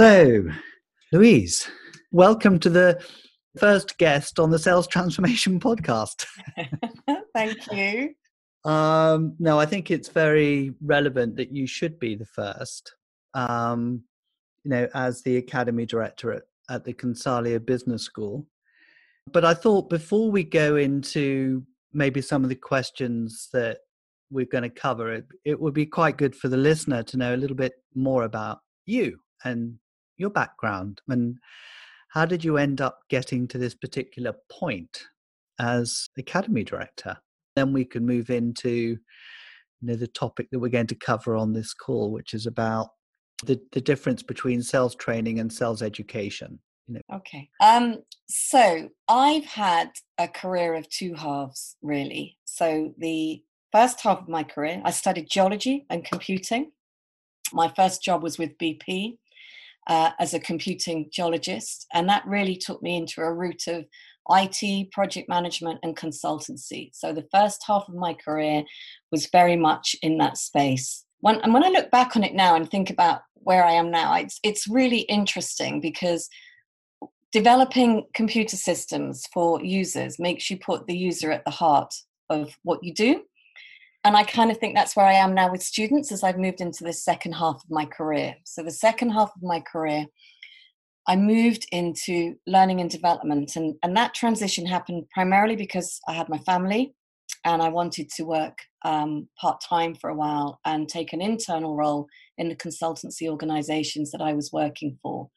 So, Louise, welcome to the first guest on the Sales Transformation Podcast. Thank you. Um, no, I think it's very relevant that you should be the first. Um, you know, as the Academy Director at, at the Consalia Business School. But I thought before we go into maybe some of the questions that we're going to cover, it, it would be quite good for the listener to know a little bit more about you and your background and how did you end up getting to this particular point as academy director? Then we can move into you know the topic that we're going to cover on this call which is about the, the difference between sales training and sales education you know. Okay um so i've had a career of two halves really. So the first half of my career i studied geology and computing. My first job was with bp uh, as a computing geologist. And that really took me into a route of IT, project management, and consultancy. So the first half of my career was very much in that space. When, and when I look back on it now and think about where I am now, it's, it's really interesting because developing computer systems for users makes you put the user at the heart of what you do and I kind of think that's where I am now with students as I've moved into the second half of my career. So, the second half of my career, I moved into learning and development. And, and that transition happened primarily because I had my family and I wanted to work um, part time for a while and take an internal role in the consultancy organizations that I was working for.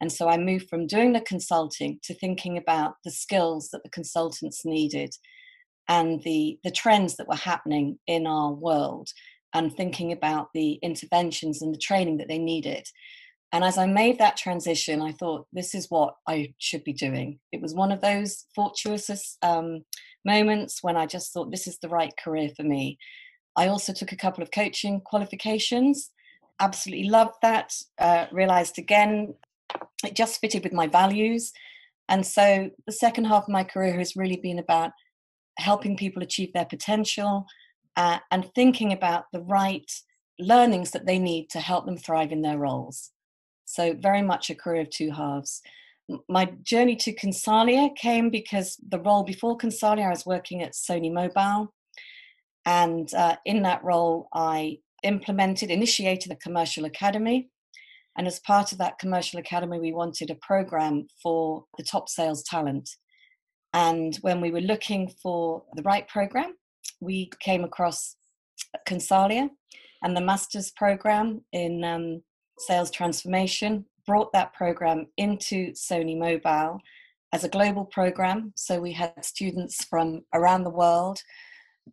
And so I moved from doing the consulting to thinking about the skills that the consultants needed and the the trends that were happening in our world and thinking about the interventions and the training that they needed. And as i made that transition i thought this is what i should be doing. It was one of those fortuitous um, moments when i just thought this is the right career for me. I also took a couple of coaching qualifications. Absolutely loved that uh, realized again it just fitted with my values. And so the second half of my career has really been about helping people achieve their potential uh, and thinking about the right learnings that they need to help them thrive in their roles. So, very much a career of two halves. My journey to Consalia came because the role before Consalia, I was working at Sony Mobile. And uh, in that role, I implemented, initiated a commercial academy. And as part of that commercial academy, we wanted a program for the top sales talent. And when we were looking for the right program, we came across Consalia and the master's program in um, sales transformation, brought that program into Sony Mobile as a global program. So we had students from around the world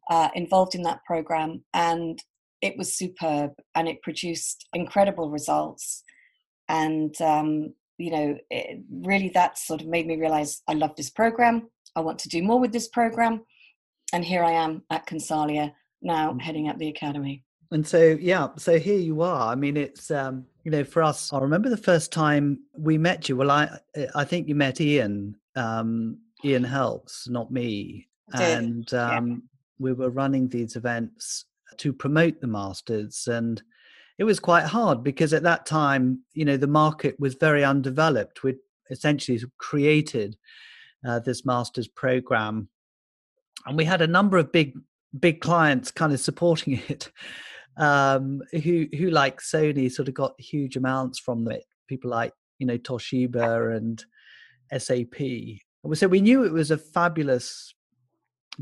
uh, involved in that program, and it was superb and it produced incredible results. And um, you know, really that sort of made me realize I love this program. I want to do more with this program. And here I am at Consalia now mm. heading up the academy. And so, yeah, so here you are. I mean, it's, um, you know, for us, I remember the first time we met you. Well, I, I think you met Ian, um, Ian Helps, not me. And um, yeah. we were running these events to promote the masters. And it was quite hard because at that time, you know, the market was very undeveloped. We'd essentially created uh, this master's program, and we had a number of big big clients kind of supporting it, um, who who like Sony sort of got huge amounts from it. People like you know Toshiba and SAP. So we knew it was a fabulous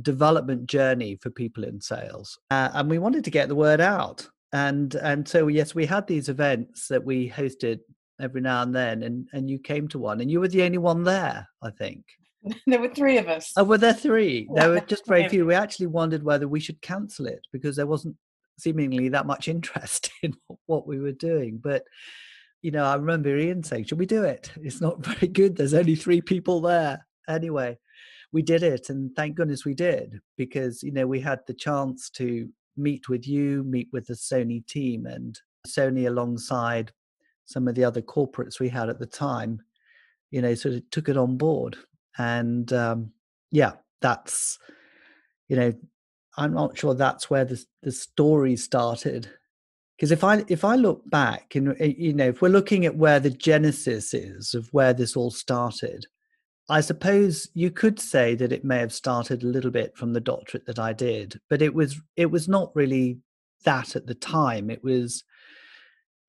development journey for people in sales, uh, and we wanted to get the word out. And and so yes, we had these events that we hosted every now and then, and and you came to one, and you were the only one there, I think. there were three of us. Oh, were there three? There were just very few. We actually wondered whether we should cancel it because there wasn't seemingly that much interest in what we were doing. But you know, I remember Ian saying, "Should we do it? It's not very good. There's only three people there." Anyway, we did it, and thank goodness we did because you know we had the chance to meet with you, meet with the Sony team, and Sony alongside some of the other corporates we had at the time. You know, sort of took it on board and um, yeah that's you know i'm not sure that's where the, the story started because if I if I look back and eh, you know if we're looking at where the genesis is of where this all started, I suppose you could say that it may have started a little bit from the doctorate that I did, but it was it was not really that at the time. It was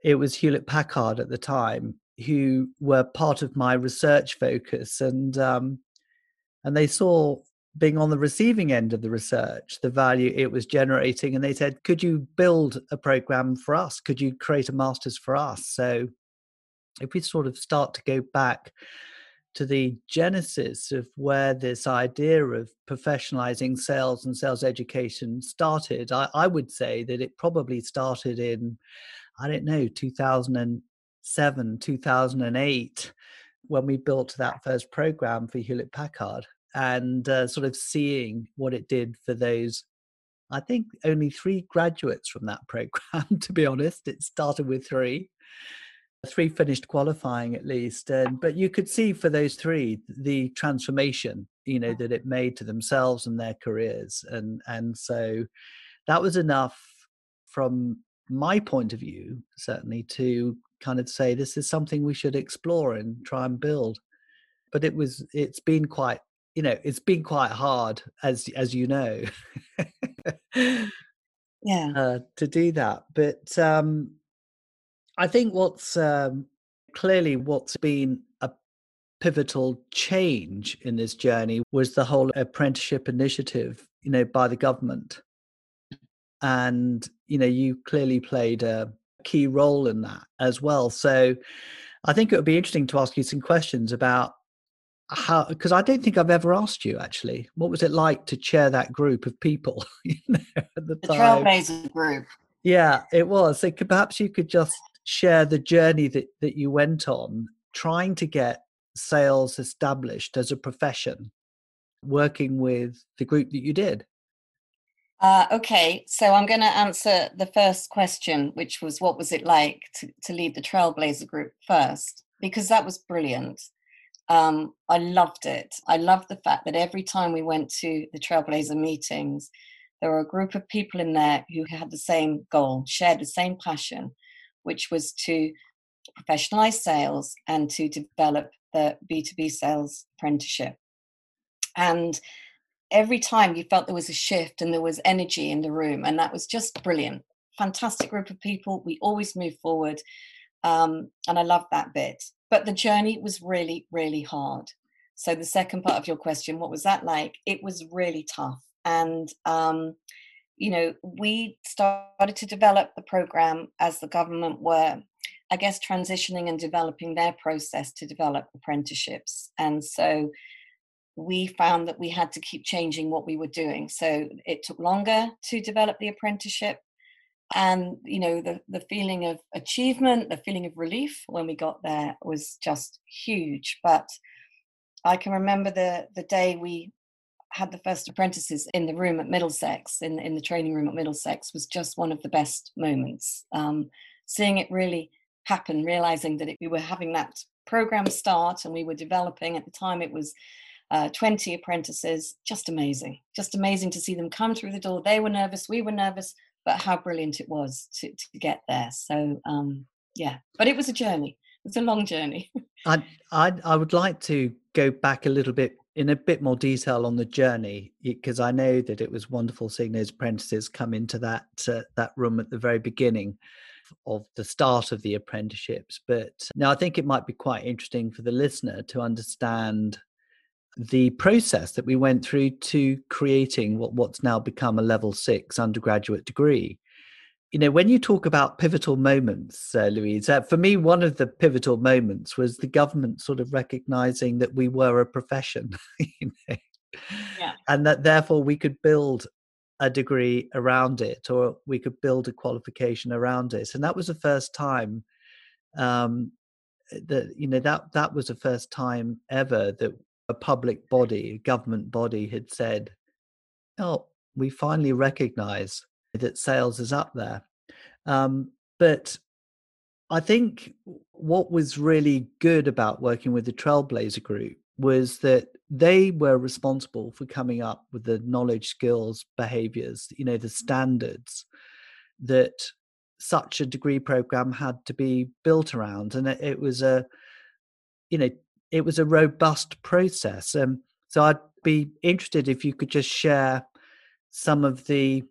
it was Hewlett Packard at the time who were part of my research focus, and um, and they saw being on the receiving end of the research the value it was generating, and they said, "Could you build a program for us? Could you create a masters for us?" So if we sort of start to go back to the genesis of where this idea of professionalizing sales and sales education started, I, I, would say that it probably started in, I don't know, 2007, 2008, when we built that first program for Hewlett Packard and uh, sort of seeing what it did for those. I think only three graduates from that program, to be honest. It started with three three finished qualifying at least and but you could see for those three the transformation you know that it made to themselves and their careers and and so that was enough from my point of view certainly to kind of say this is something we should explore and try and build. But it was it's been quite you know it's been quite hard as as you know. Yeah. Uh, to do that. But um I think what's um, clearly what's been a pivotal change in this journey was the whole apprenticeship initiative, you know, by the government. And, you know, you clearly played a key role in that as well. So I think it would be interesting to ask you some questions about how because I don't think I've ever asked you actually. What was it like to chair that group of people? You know, the, the Trailblazer group. Yeah, it was. So could, perhaps you could just share the journey that, that you went on trying to get sales established as a profession, working with the group that you did? Uh, okay, so I'm going to answer the first question, which was what was it like to, to lead the Trailblazer group first? Because that was brilliant. Um, I loved it. I loved the fact that every time we went to the Trailblazer meetings, there were a group of people in there who had the same goal, shared the same passion, which was to professionalize sales and to develop the B2B sales apprenticeship. And every time you felt there was a shift and there was energy in the room, and that was just brilliant. Fantastic group of people. We always move forward. Um, and I love that bit. But the journey was really, really hard. So, the second part of your question, what was that like? It was really tough. And um, you know, we started to develop the program as the government were, I guess, transitioning and developing their process to develop apprenticeships. And so we found that we had to keep changing what we were doing. So it took longer to develop the apprenticeship. And, you know, the, the feeling of achievement, the feeling of relief when we got there was just huge. But I can remember the, the day we had the first apprentices in the room at Middlesex, in, in the training room at Middlesex, was just one of the best moments. Um, seeing it really happen, realizing that it, we were having that program start and we were developing at the time, it was uh, 20 apprentices, just amazing. Just amazing to see them come through the door. They were nervous, we were nervous, but how brilliant it was to, to get there. So, um, yeah, but it was a journey. It's a long journey. I, I I would like to go back a little bit in a bit more detail on the journey because I know that it was wonderful seeing those apprentices come into that uh, that room at the very beginning of the start of the apprenticeships. But now I think it might be quite interesting for the listener to understand the process that we went through to creating what, what's now become a level six undergraduate degree you know, when you talk about pivotal moments, uh, Louise, uh, for me, one of the pivotal moments was the government sort of recognizing that we were a profession, you know, yeah. and that therefore we could build a degree around it or we could build a qualification around it. And that was the first time um, that, you know, that, that was the first time ever that a public body, a government body had said, oh, we finally recognize that sales is up there. Um, but I think what was really good about working with the Trailblazer Group was that they were responsible for coming up with the knowledge, skills, behaviors, you know, the standards that such a degree program had to be built around, and it, it was a, you know, it was a robust process. Um, so I'd be interested if you could just share some of the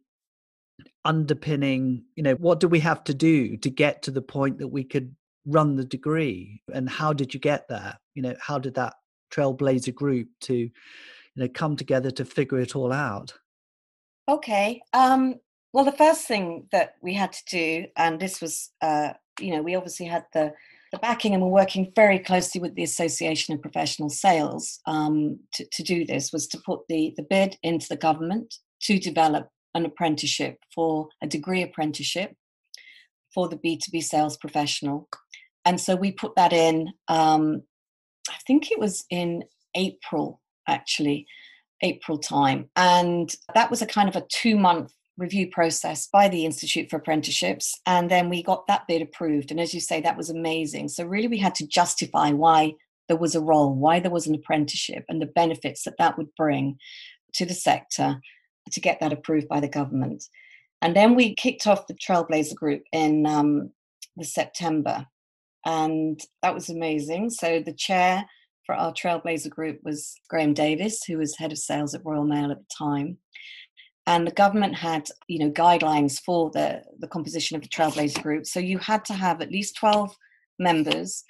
underpinning, you know, what do we have to do to get to the point that we could run the degree, and how did you get there? You know, how did that trailblazer group to, you know, come together to figure it all out? Okay. Um, well, the first thing that we had to do, and this was, uh, you know, we obviously had the backing and we're working very closely with the Association of Professional Sales um, to, to do this was to put the, the bid into the government to develop an apprenticeship for a degree apprenticeship for the B2B sales professional. And so we put that in, um, I think it was in April, actually, April time. And that was a kind of a two month review process by the Institute for Apprenticeships. And then we got that bid approved. And as you say, that was amazing. So, really, we had to justify why there was a role, why there was an apprenticeship, and the benefits that that would bring to the sector to get that approved by the government. And then we kicked off the Trailblazer Group in um, the September. And that was amazing. So, the chair for our Trailblazer Group was Graham Davis, who was head of sales at Royal Mail at the time and the government had you know guidelines for the the composition of the trailblazer group. So you had to have at least 12 members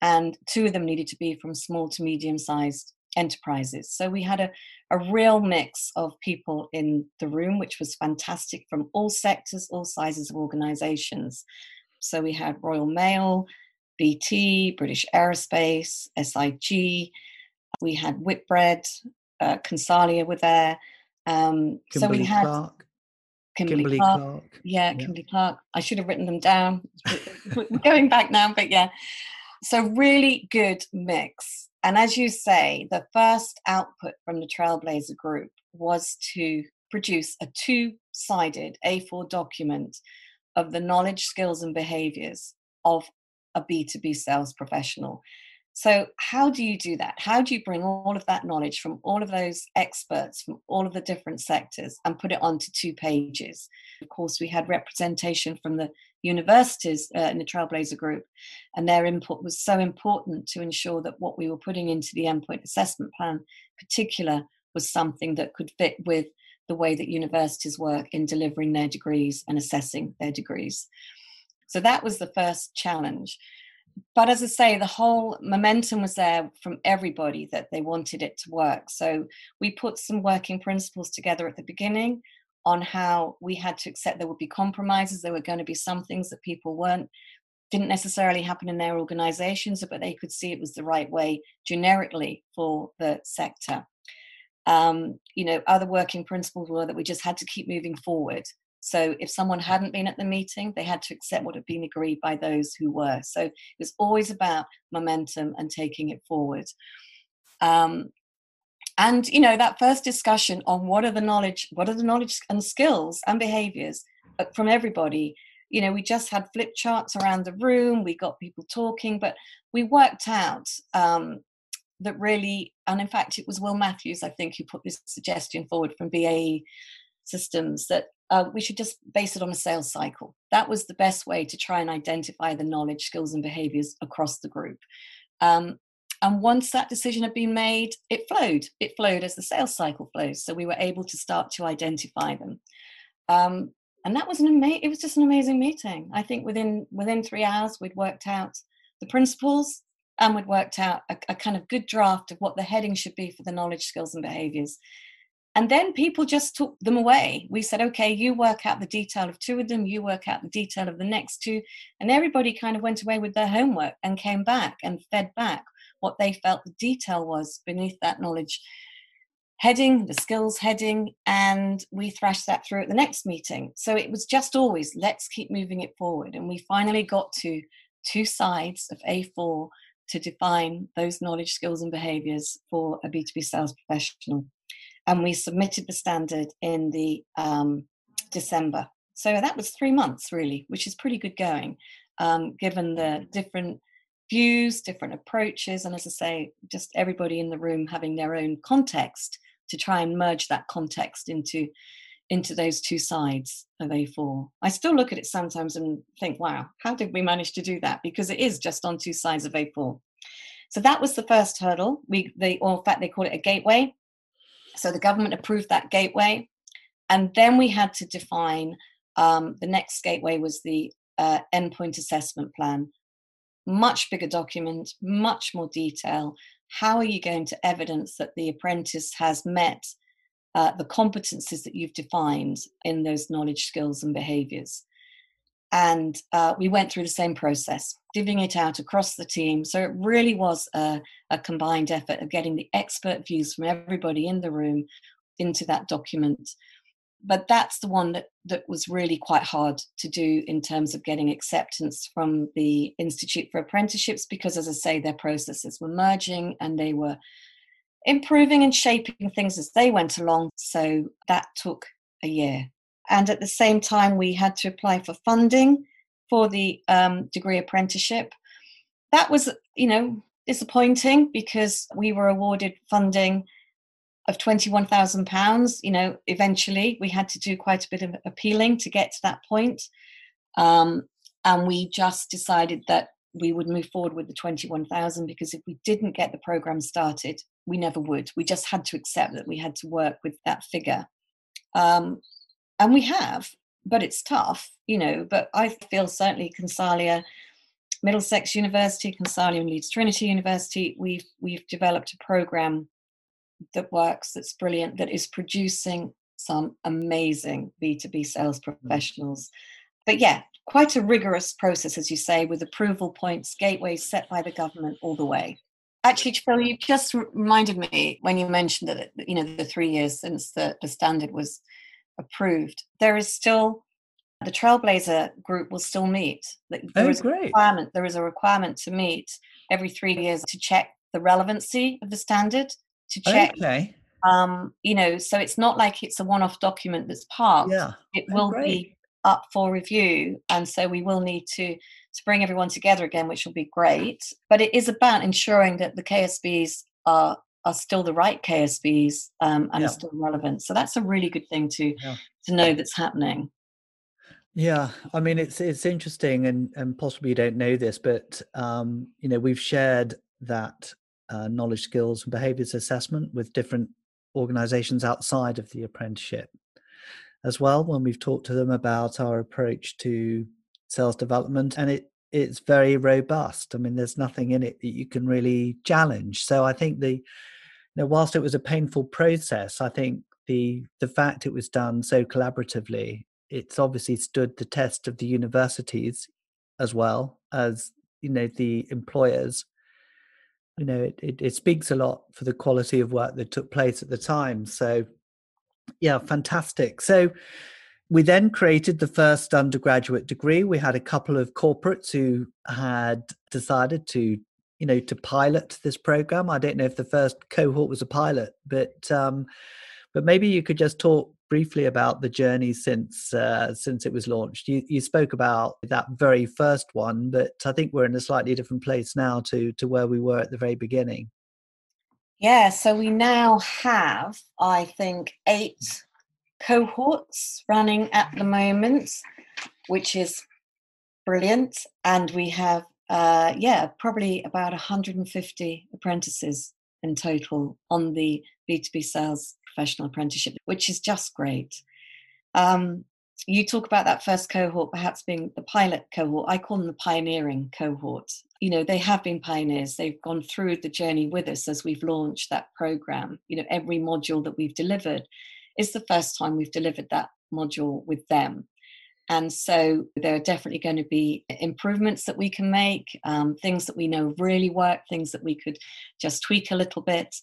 and two of them needed to be from small to medium sized enterprises. So we had a, a real mix of people in the room which was fantastic from all sectors all sizes of organizations. So we had royal mail bt british aerospace sig we had whitbread uh, consalia were there um, so we had Clark. Kimberly, Kimberly Clark. Clark. Yeah, yeah, Kimberly Clark. I should have written them down. We're going back now, but yeah. So really good mix. And as you say, the first output from the Trailblazer group was to produce a two-sided A4 document of the knowledge, skills, and behaviors of a B2B sales professional. So, how do you do that? How do you bring all of that knowledge from all of those experts from all of the different sectors and put it onto two pages? Of course, we had representation from the universities uh, in the Trailblazer group, and their input was so important to ensure that what we were putting into the endpoint assessment plan, particular, was something that could fit with the way that universities work in delivering their degrees and assessing their degrees. So that was the first challenge but as I say, the whole momentum was there from everybody that they wanted it to work. So we put some working principles together at the beginning on how we had to accept there would be compromises. There were going to be some things that people weren't didn't necessarily happen in their organizations, but they could see it was the right way generically for the sector. Um, you know, other working principles were that we just had to keep moving forward. So if someone hadn't been at the meeting, they had to accept what had been agreed by those who were. So it was always about momentum and taking it forward. Um, and you know that first discussion on what are the knowledge, what are the knowledge and skills and behaviors uh, from everybody. You know, we just had flip charts around the room. We got people talking, but we worked out um, that really, and in fact, it was Will Matthews, I think, who put this suggestion forward from BAE systems that uh, we should just base it on a sales cycle. That was the best way to try and identify the knowledge, skills, and behaviors across the group. Um, and once that decision had been made, it flowed. It flowed as the sales cycle flows. So we were able to start to identify them. Um, and that was an amazing, it was just an amazing meeting. I think within within three hours, we'd worked out the principles and we'd worked out a, a kind of good draft of what the heading should be for the knowledge, skills, and behaviors. And then people just took them away. We said, okay, you work out the detail of two of them, you work out the detail of the next two. And everybody kind of went away with their homework and came back and fed back what they felt the detail was beneath that knowledge heading, the skills heading, and we thrashed that through at the next meeting. So it was just always, let's keep moving it forward. And we finally got to two sides of A4 to define those knowledge, skills, and behaviors for a B2B sales professional and we submitted the standard in the um, December. So that was three months really, which is pretty good going, um, given the different views, different approaches, and as I say, just everybody in the room having their own context to try and merge that context into into those two sides of A4. I still look at it sometimes and think, wow, how did we manage to do that? Because it is just on two sides of A4. So that was the first hurdle. We, they, or in fact, they call it a gateway. So the government approved that gateway. And then we had to define um, the next gateway was the uh, endpoint assessment plan. Much bigger document, much more detail. How are you going to evidence that the apprentice has met uh, the competencies that you've defined in those knowledge, skills, and behaviors? And uh, we went through the same process, divvying it out across the team. So it really was a, a combined effort of getting the expert views from everybody in the room into that document. But that's the one that that was really quite hard to do in terms of getting acceptance from the institute for apprenticeships because as i say their processes were merging and they were improving and shaping things as they went along. So that took a year and at the same time we had to apply for funding for the um, degree apprenticeship that was you know disappointing because we were awarded funding of £21,000. You know, eventually we had to do quite a bit of appealing to get to that point. Um, and we just decided that we would move forward with the 21,000 because if we didn't get the program started, we never would. We just had to accept that we had to work with that figure. Um, and we have, but it's tough, you know. But I feel certainly Consalia, Middlesex University, Consalia and Leeds Trinity University, we've we've developed a program that works, that's brilliant, that is producing some amazing B2B sales mm. professionals. But yeah, quite a rigorous process, as you say, with approval points, gateways set by the government all the way. Actually, Phil, you just reminded me when you mentioned that you know the three years since the, the standard was approved. There is still the Trailblazer group will still meet. There oh, is great. A requirement. There is a requirement to meet every three years to check the relevancy of the standard to check. Okay. Um, you know, so it's not like it's a one-off document that's parked. Yeah. It oh, will great. be up for review, and so we will need to to bring everyone together again, which will be great. But it is about ensuring that the KSBs are are still the right KSBs um, and yeah. are still relevant. So that's a really good thing to yeah. to know that's happening. Yeah, I mean it's it's interesting, and and possibly you don't know this, but um, you know we've shared that uh, knowledge, skills, and behaviors assessment with different organizations outside of the apprenticeship as well when we've talked to them about our approach to sales development and it it's very robust i mean there's nothing in it that you can really challenge so i think the know whilst it was a painful process i think the the fact it was done so collaboratively it's obviously stood the test of the universities as well as you know the employers. You know it, it, it speaks a lot for the quality of work that took place at the time. So yeah fantastic. So we then created the first undergraduate degree. We had a couple of corporates who had decided to you know to pilot this program i don't know if the first cohort was a pilot but um but maybe you could just talk briefly about the journey since uh, since it was launched. You, you spoke about that very first one, but I think we're in a slightly different place now to to where we were at the very beginning. Yeah, so we now have, I think, eight cohorts running at the moment, which is brilliant, and we have uh, yeah probably about 150 apprentices in total on the B2B sales professional apprenticeship, which is just great. Um, you talk about that first cohort perhaps being the pilot cohort. I call them the pioneering cohort. You know, they have been pioneers. They've gone through the journey with us as we've launched that program. You know, every module that we've delivered is the first time we've delivered that module with them. And so there are definitely going to be improvements that we can make, um, things that we know really work, things that we could just tweak a little bit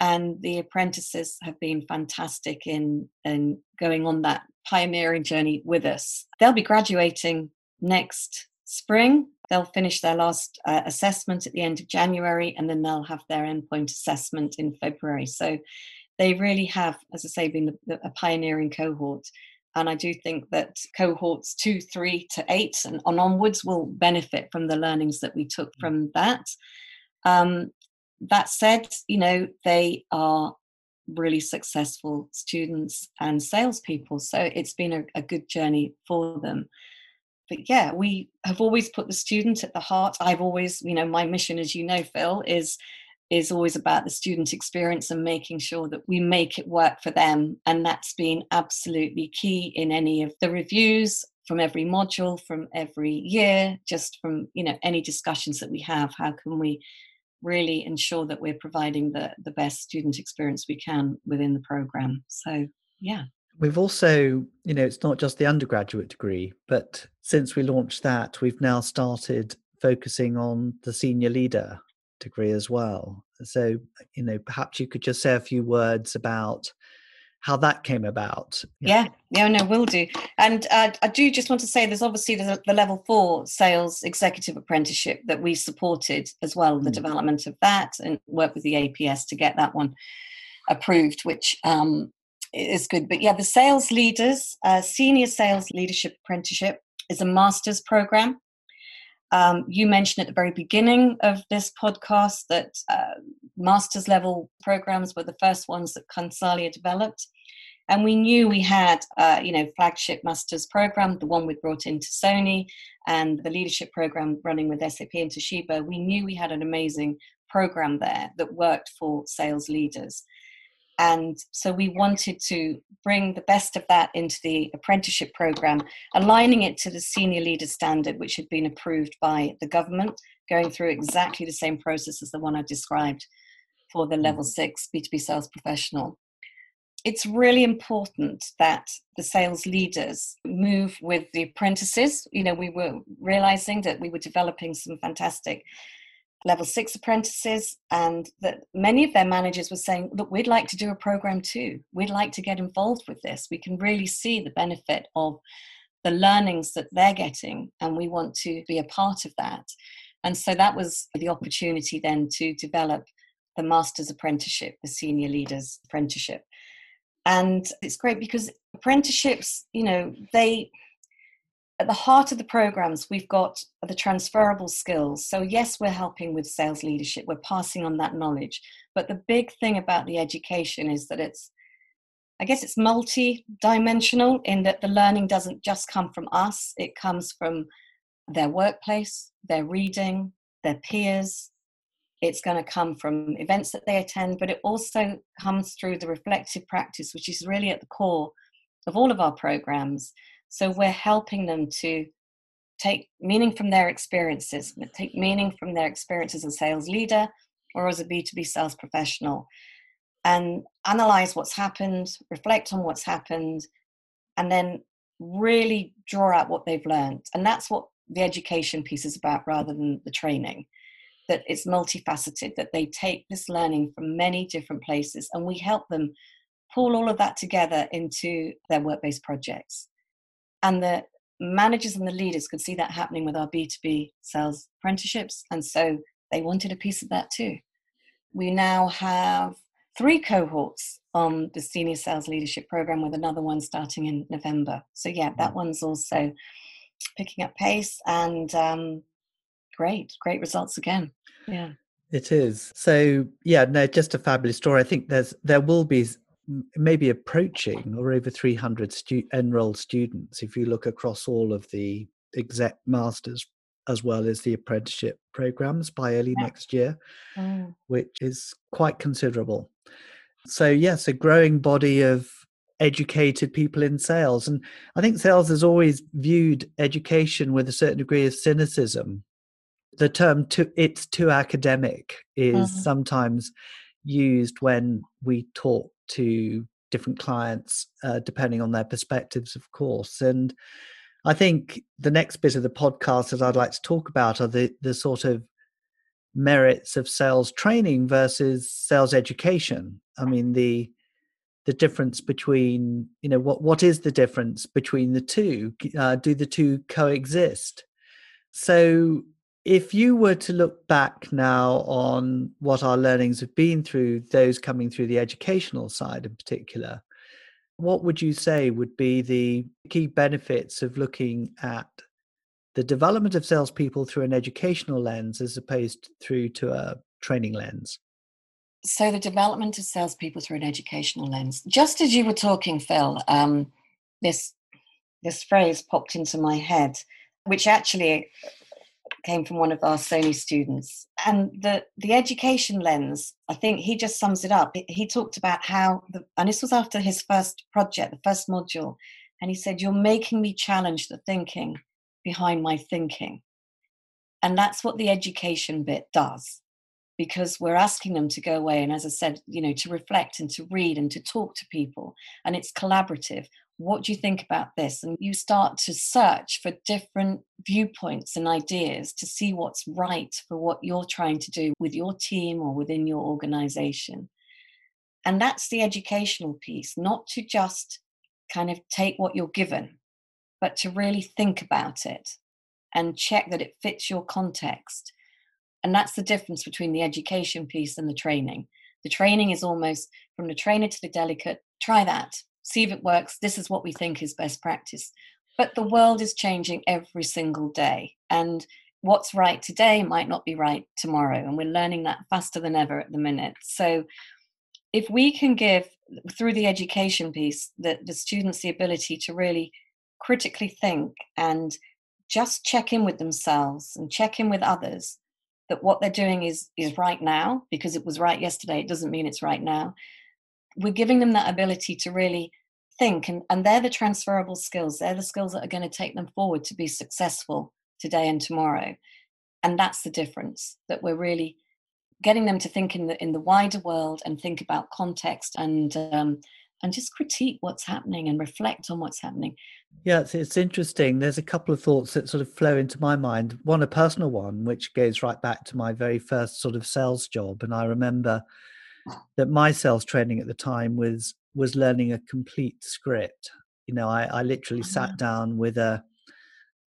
and the apprentices have been fantastic in in going on that pioneering journey with us. They'll be graduating next spring. They'll finish their last uh, assessment at the end of January, and then they'll have their endpoint assessment in February. So they really have, as I say, been a pioneering cohort. And I do think that cohorts two, three to eight and on onwards will benefit from the learnings that we took mm. from that. Um, that said, you know, they are really successful students and salespeople. So it's been a, a good journey for them. But yeah, we have always put the student at the heart. I've always, you know, my mission, as you know, Phil, is is always about the student experience and making sure that we make it work for them. And that's been absolutely key in any of the reviews from every module, from every year, just from you know any discussions that we have. How can we really ensure that we're providing the the best student experience we can within the program? So yeah. We've also, you know, it's not just the undergraduate degree, but since we launched that, we've now started focusing on the senior leader degree as well. So, you know, perhaps you could just say a few words about how that came about. Yeah, yeah, no, will do. And uh, I do just want to say there's obviously the, the, level four sales executive apprenticeship that we supported as well, the mm. development of that and work with the APS to get that one approved, which um, is good. But yeah, the sales leaders, uh, senior sales leadership apprenticeship is a master's program. Um, you mentioned at the very beginning of this podcast that uh, master's level programs were the first ones that Consalia developed. And we knew we had, uh, you know, flagship master's program, the one we brought into Sony, and the leadership program running with SAP and Toshiba. We knew we had an amazing program there that worked for sales leaders. And so we wanted to bring the best of that into the apprenticeship program, aligning it to the senior leader standard, which had been approved by the government, going through exactly the same process as the one I described for the level mm. six B2B sales professional. It's really important that the sales leaders move with the apprentices. You know, we were realizing that we were developing some fantastic level six apprentices, and that many of their managers were saying, Look, we'd like to do a program too. We'd like to get involved with this. We can really see the benefit of the learnings that they're getting, and we want to be a part of that. And so that was the opportunity then to develop the master's apprenticeship, the senior leaders apprenticeship. And it's great because apprenticeships, you know, they at the heart of the programs, we've got the transferable skills. So, yes, we're helping with sales leadership, we're passing on that knowledge. But the big thing about the education is that it's, I guess, it's multi dimensional in that the learning doesn't just come from us, it comes from their workplace, their reading, their peers. It's going to come from events that they attend, but it also comes through the reflective practice, which is really at the core of all of our programs so we're helping them to take meaning from their experiences, take meaning from their experiences as a sales leader or as a B2B sales professional, and analyze what's happened, reflect on what's happened, and then really draw out what they've learned. And that's what the education piece is about rather than the training. That it's multifaceted, that they take this learning from many different places and we help them pull all of that together into their work based projects. And the managers and the leaders could see that happening with our B2B sales apprenticeships. And so they wanted a piece of that too. We now have three cohorts on the senior sales leadership program with another one starting in November. So, yeah, that mm. one's also picking up pace and um, great, great results again. Yeah. It is. So, yeah, no, just a fabulous story. I think there's there will be maybe approaching or over 300 stu- enrolled students if you look across all of the exec masters as well as the apprenticeship programs by early yeah. next year mm. which is quite considerable so yes a growing body of educated people in sales and i think sales has always viewed education with a certain degree of cynicism the term to, it's too academic is mm. sometimes used when we talk to different clients uh, depending on their perspectives of course and i think the next bit of the podcast that i'd like to talk about are the the sort of merits of sales training versus sales education. I mean the the difference between you know what what is the difference between the two? Uh, do the two coexist? So if you were to look back now on what our learnings have been through, those coming through the educational side in particular, what would you say would be the key benefits of looking at the development of salespeople through an educational lens as opposed through to a training lens? So the development of salespeople through an educational lens. Just as you were talking, Phil, um, this this phrase popped into my head, which actually came from one of our Sony students. And the, the education lens, I think he just sums it up. He talked about how, the, and this was after his first project, the first module, and he said, You're making me challenge the thinking behind my thinking. And that's what the education bit does because we're asking them to go away and as i said you know to reflect and to read and to talk to people and it's collaborative what do you think about this? And you start to search for different viewpoints and ideas to see what's right for what you're trying to do with your team or within your organization. And that's the educational piece, not to just kind of take what you're given, but to really think about it and check that it fits your context. And that's the difference between the education piece and the training. The training is almost from the trainer to the delegate, try that, see if it works. This is what we think is best practice. But the world is changing every single day. And what's right today might not be right tomorrow. And we're learning that faster than ever at the minute. So if we can give, through the education piece, the, the students the ability to really critically think and just check in with themselves and check in with others that what they're doing is is right now because it was right yesterday it doesn't mean it's right now we're giving them that ability to really think and, and they're the transferable skills. They're the skills that are going to take them forward to be successful today and tomorrow. And that's the difference that we're really getting them to think in the in the wider world and think about context and um, and just critique what's happening and reflect on what's happening. Yeah it's, it's interesting. There's a couple of thoughts that sort of flow into my mind. One a personal one which goes right back to my very first sort of sales job. And i remember that my sales training at the time was was learning a complete script. You know, I, I literally uh-huh. sat down with a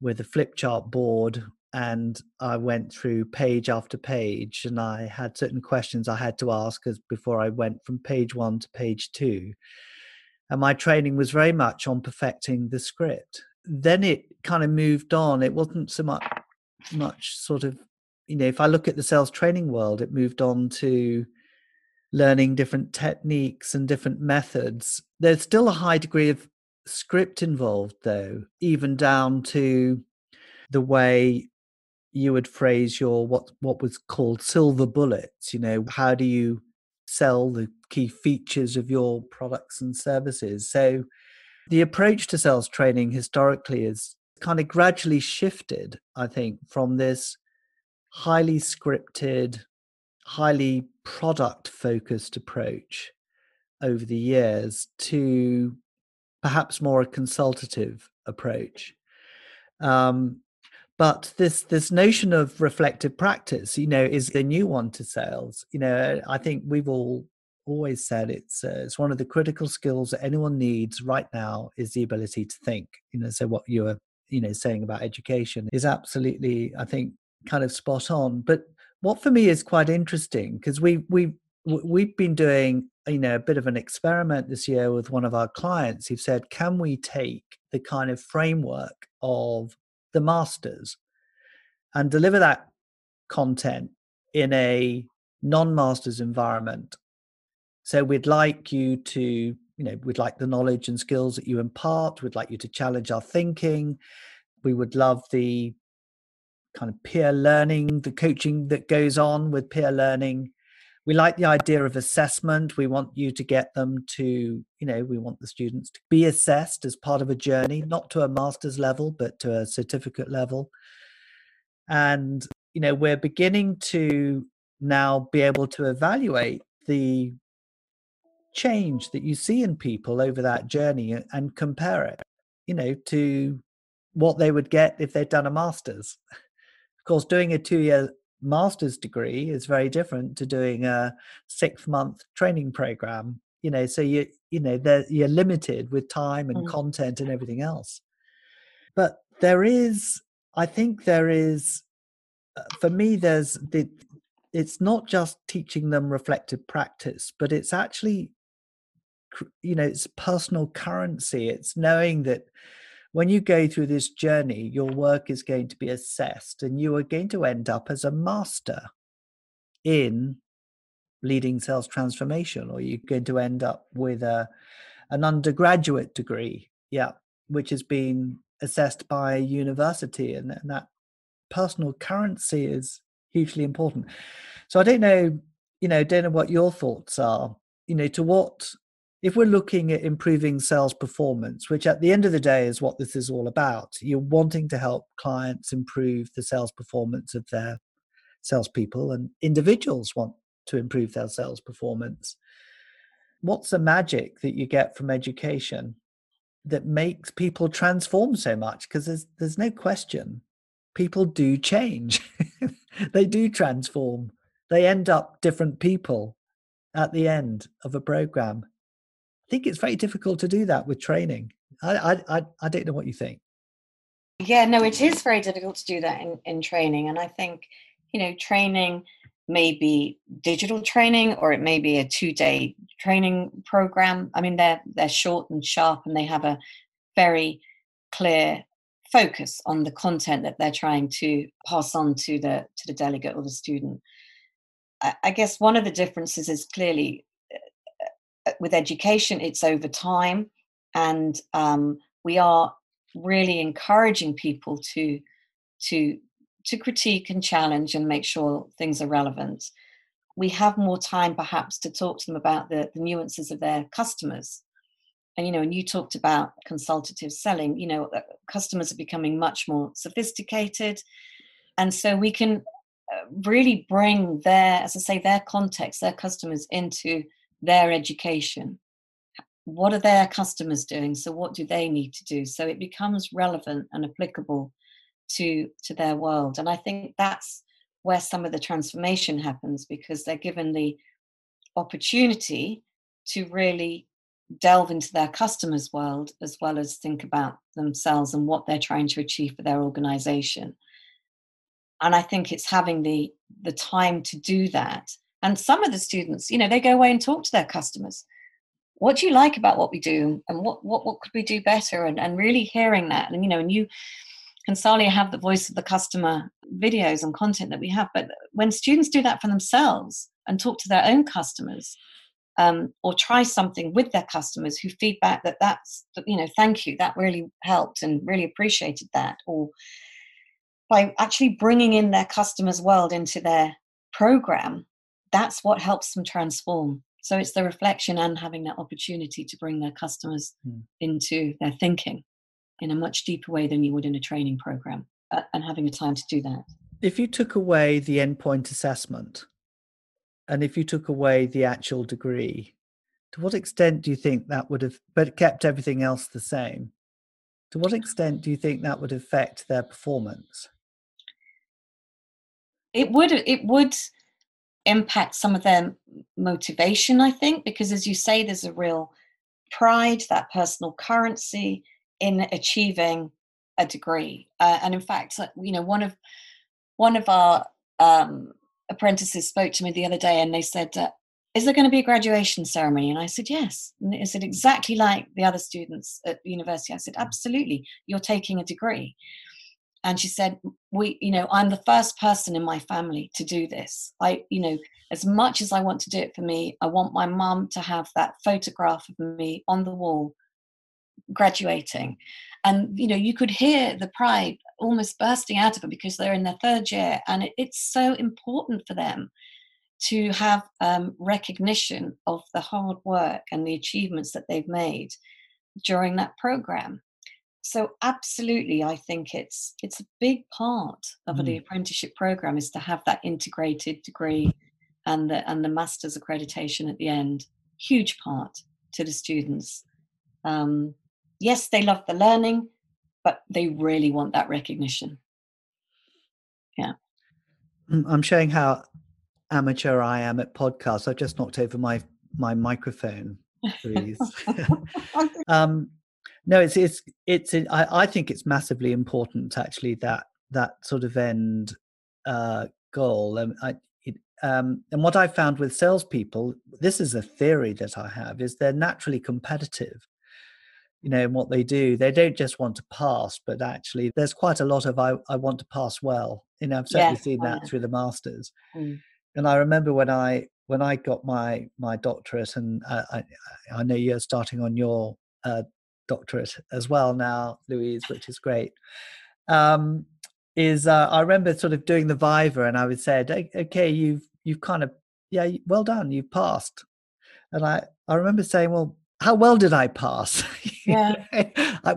with a flip chart board and I went through page after page and I had certain questions I had to ask as before I went from page one to page two. And my training was very much on perfecting the script. Then it kind of moved on. It wasn't so much much sort of, you know, if I look at the sales training world, it moved on to learning different techniques and different methods. There's still a high degree of script involved, though, even down to the way you would phrase your what what was called silver bullets. You know, how do you sell the key features of your products and services? So, the approach to sales training historically is kind of gradually shifted, I think, from this highly scripted highly product focused approach over the years to perhaps more a consultative approach. Um, but this this notion of reflective practice, you know, is a new one to sales. You know, I think we've all always said it's uh, it's one of the critical skills that anyone needs right now is the ability to think. You know, so what you were you know saying about education is absolutely, I think, kind of spot on. But what for me is quite interesting because we we we've been doing you know a bit of an experiment this year with one of our clients who said can we take the kind of framework of the masters and deliver that content in a non-masters environment? So we'd like you to you know we'd like the knowledge and skills that you impart we'd like you to challenge our thinking we would love the kind of peer learning, the coaching that goes on with peer learning. We like the idea of assessment. We want you to get them to, you know, we want the students to be assessed as part of a journey, not to a master's level, but to a certificate level. And, you know, we're beginning to now be able to evaluate the change that you see in people over that journey and compare it, you know, to what they would get if they'd done a master's course, doing a two year master's degree is very different to doing a six month training program. You know, so you you know you're limited with time and mm. content and everything else. But there is, I think, there is, uh, for me, there's the. It's not just teaching them reflective practice, but it's actually, you know, it's personal currency. It's knowing that when you go through this journey, your work is going to be assessed and you are going to end up as a master in leading sales transformation, or you're going to end up with a an undergraduate degree, yeah, which has been assessed by a university, and, and that personal currency is hugely important. So I don't know, you know, don't know what your thoughts are. You know, to what if we're looking at improving sales performance, which at the end of the day is what this is all about, you're wanting to help clients improve the sales performance of their salespeople, and individuals want to improve their sales performance. What's the magic that you get from education that makes people transform so much? Because there's there's no question, people do change, they do transform, they end up different people at the end of a program think it's very difficult to do that with training. I, I, I don't know what you think. Yeah, no, it is very difficult to do that in, in training. And I think, you know, training may be digital training or it may be a two day training program. I mean, they're, they're short and sharp and they have a very clear focus on the content that they're trying to pass on to the to the delegate or the student. I, I guess one of the differences is clearly with education, it's over time, and um, we are really encouraging people to to to critique and challenge and make sure things are relevant. We have more time, perhaps, to talk to them about the, the nuances of their customers. And you know, and you talked about consultative selling. You know, uh, customers are becoming much more sophisticated, and so we can uh, really bring their, as I say, their context, their customers into their education. What are their customers doing? So what do they need to do? So it becomes relevant and applicable to to their world. And i think that's where some of the transformation happens because they're given the opportunity to really delve into their customers world as well as think about themselves and what they're trying to achieve for their organization. And i think it's having the the time to do that and some of the students, you know, they go away and talk to their customers. What do you like about what we do? And what what, what could we do better? And, and really hearing that. And you know, and you Consalia have the voice of the customer videos and content that we have. But when students do that for themselves and talk to their own customers, um, or try something with their customers who feedback that that's you know thank you that really helped and really appreciated that or by actually bringing in their customers world into their program that's what helps them transform. So it's the reflection and having that opportunity to bring their customers mm. into their thinking in a much deeper way than you would in a training program uh, and having a time to do that. If you took away the endpoint assessment and if you took away the actual degree, to what extent do you think that would have, but kept everything else the same? To what extent do you think that would affect their performance? It would. It would impact some of their motivation, I think, because as you say, there's a real pride, that personal currency in achieving a degree. Uh, and in fact, you know, one of one of our um, apprentices spoke to me the other day, and they said, uh, "Is there going to be a graduation ceremony?" And I said, "Yes." And is it exactly like the other students at university? I said, "Absolutely. You're taking a degree." And she said we you know i'm the first person in my family to do this. I you know as much as i want to do it for me i want my mum to have that photograph of me on the wall graduating. And you know you could hear the pride almost bursting out of her because they're in their third year and it, it's so important for them to have um, recognition of the hard work and the achievements that they've made during that program so absolutely i think it's it's a big part of mm. the apprenticeship program is to have that integrated degree and the and the master's accreditation at the end huge part to the students. Um, yes they love the learning but they really want that recognition. Yeah. Mm, i'm showing how amateur i am at podcasts i've just knocked over my my microphone please. Um no it's it's it's I, I think it's massively important actually that that sort of end uh goal. Um, I, it, um, and what i found with salespeople this is a theory that i have is they're naturally competitive you know in what they do. They don't just want to pass but actually there's quite a lot of i, I want to pass well. You know i've certainly seen that through the masters. Mm. and i remember when i when I got my my doctorate, and uh, I, I know you're starting on your uh, doctorate as well now, Louise, which is great. Um, is uh, I remember sort of doing the Viva, and I would say, "Okay, you've you've kind of yeah, well done, you've passed." And I I remember saying, "Well, how well did I pass? Yeah.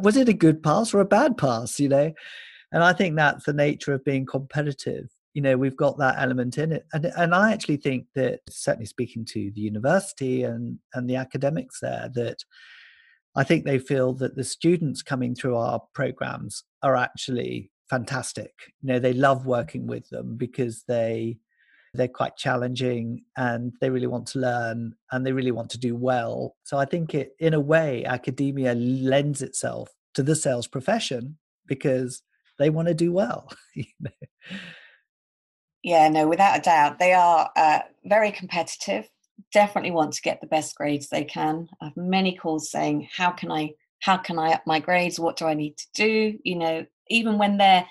was it a good pass or a bad pass? You know." And I think that's the nature of being competitive. You know, we've got that element in it, and and I actually think that certainly speaking to the university and and the academics there that I think they feel that the students coming through our programs are actually fantastic. You know, they love working with them because they they're quite challenging and they really want to learn and they really want to do well. So I think it in a way academia lends itself to the sales profession because they want to do well. You know? Yeah, no, without a doubt, they are uh, very competitive definitely want to get the best grades they can. I have many calls saying, "How can I? How can I up my grades? What do I need to do?" You know, even when they're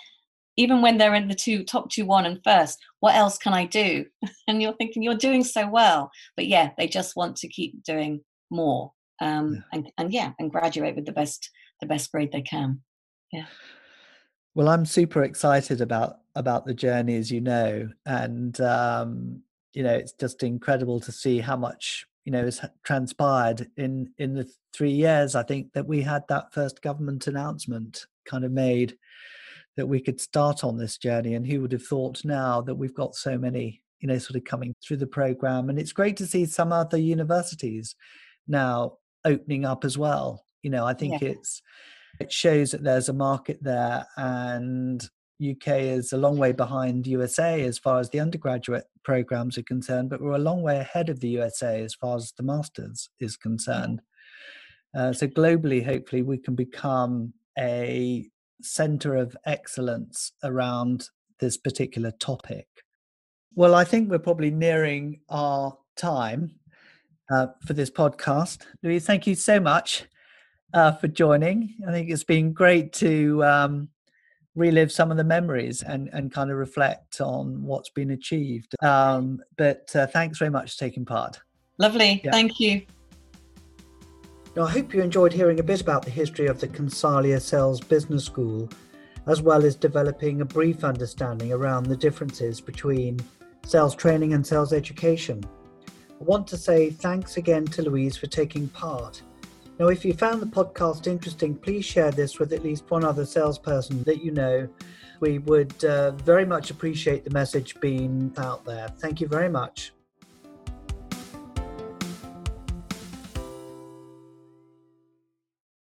even when they're in the two top two one and first what else can i do and you're thinking you're doing so well but yeah they just want to keep doing more um, yeah. and and yeah and graduate with the best the best grade they can yeah well i'm super excited about about the journey as you know and um you know it's just incredible to see how much you know has transpired in in the three years i think that we had that first government announcement kind of made that we could start on this journey and who would have thought now that we've got so many you know sort of coming through the program and it's great to see some other universities now opening up as well you know i think yeah. it's it shows that there's a market there and UK is a long way behind USA as far as the undergraduate programs are concerned, but we're a long way ahead of the USA as far as the masters is concerned. Uh, so globally, hopefully, we can become a center of excellence around this particular topic. Well, I think we're probably nearing our time uh, for this podcast. Louise, thank you so much uh, for joining. I think it's been great to um, relive some of the memories and, and kind of reflect on what's been achieved. Um, but uh, thanks very much for taking part. Lovely. Yeah. Thank you. Now, I hope you enjoyed hearing a bit about the history of the Consalia Sales Business School, as well as developing a brief understanding around the differences between sales training and sales education. I want to say thanks again to Louise for taking part now, if you found the podcast interesting, please share this with at least one other salesperson that you know. We would uh, very much appreciate the message being out there. Thank you very much.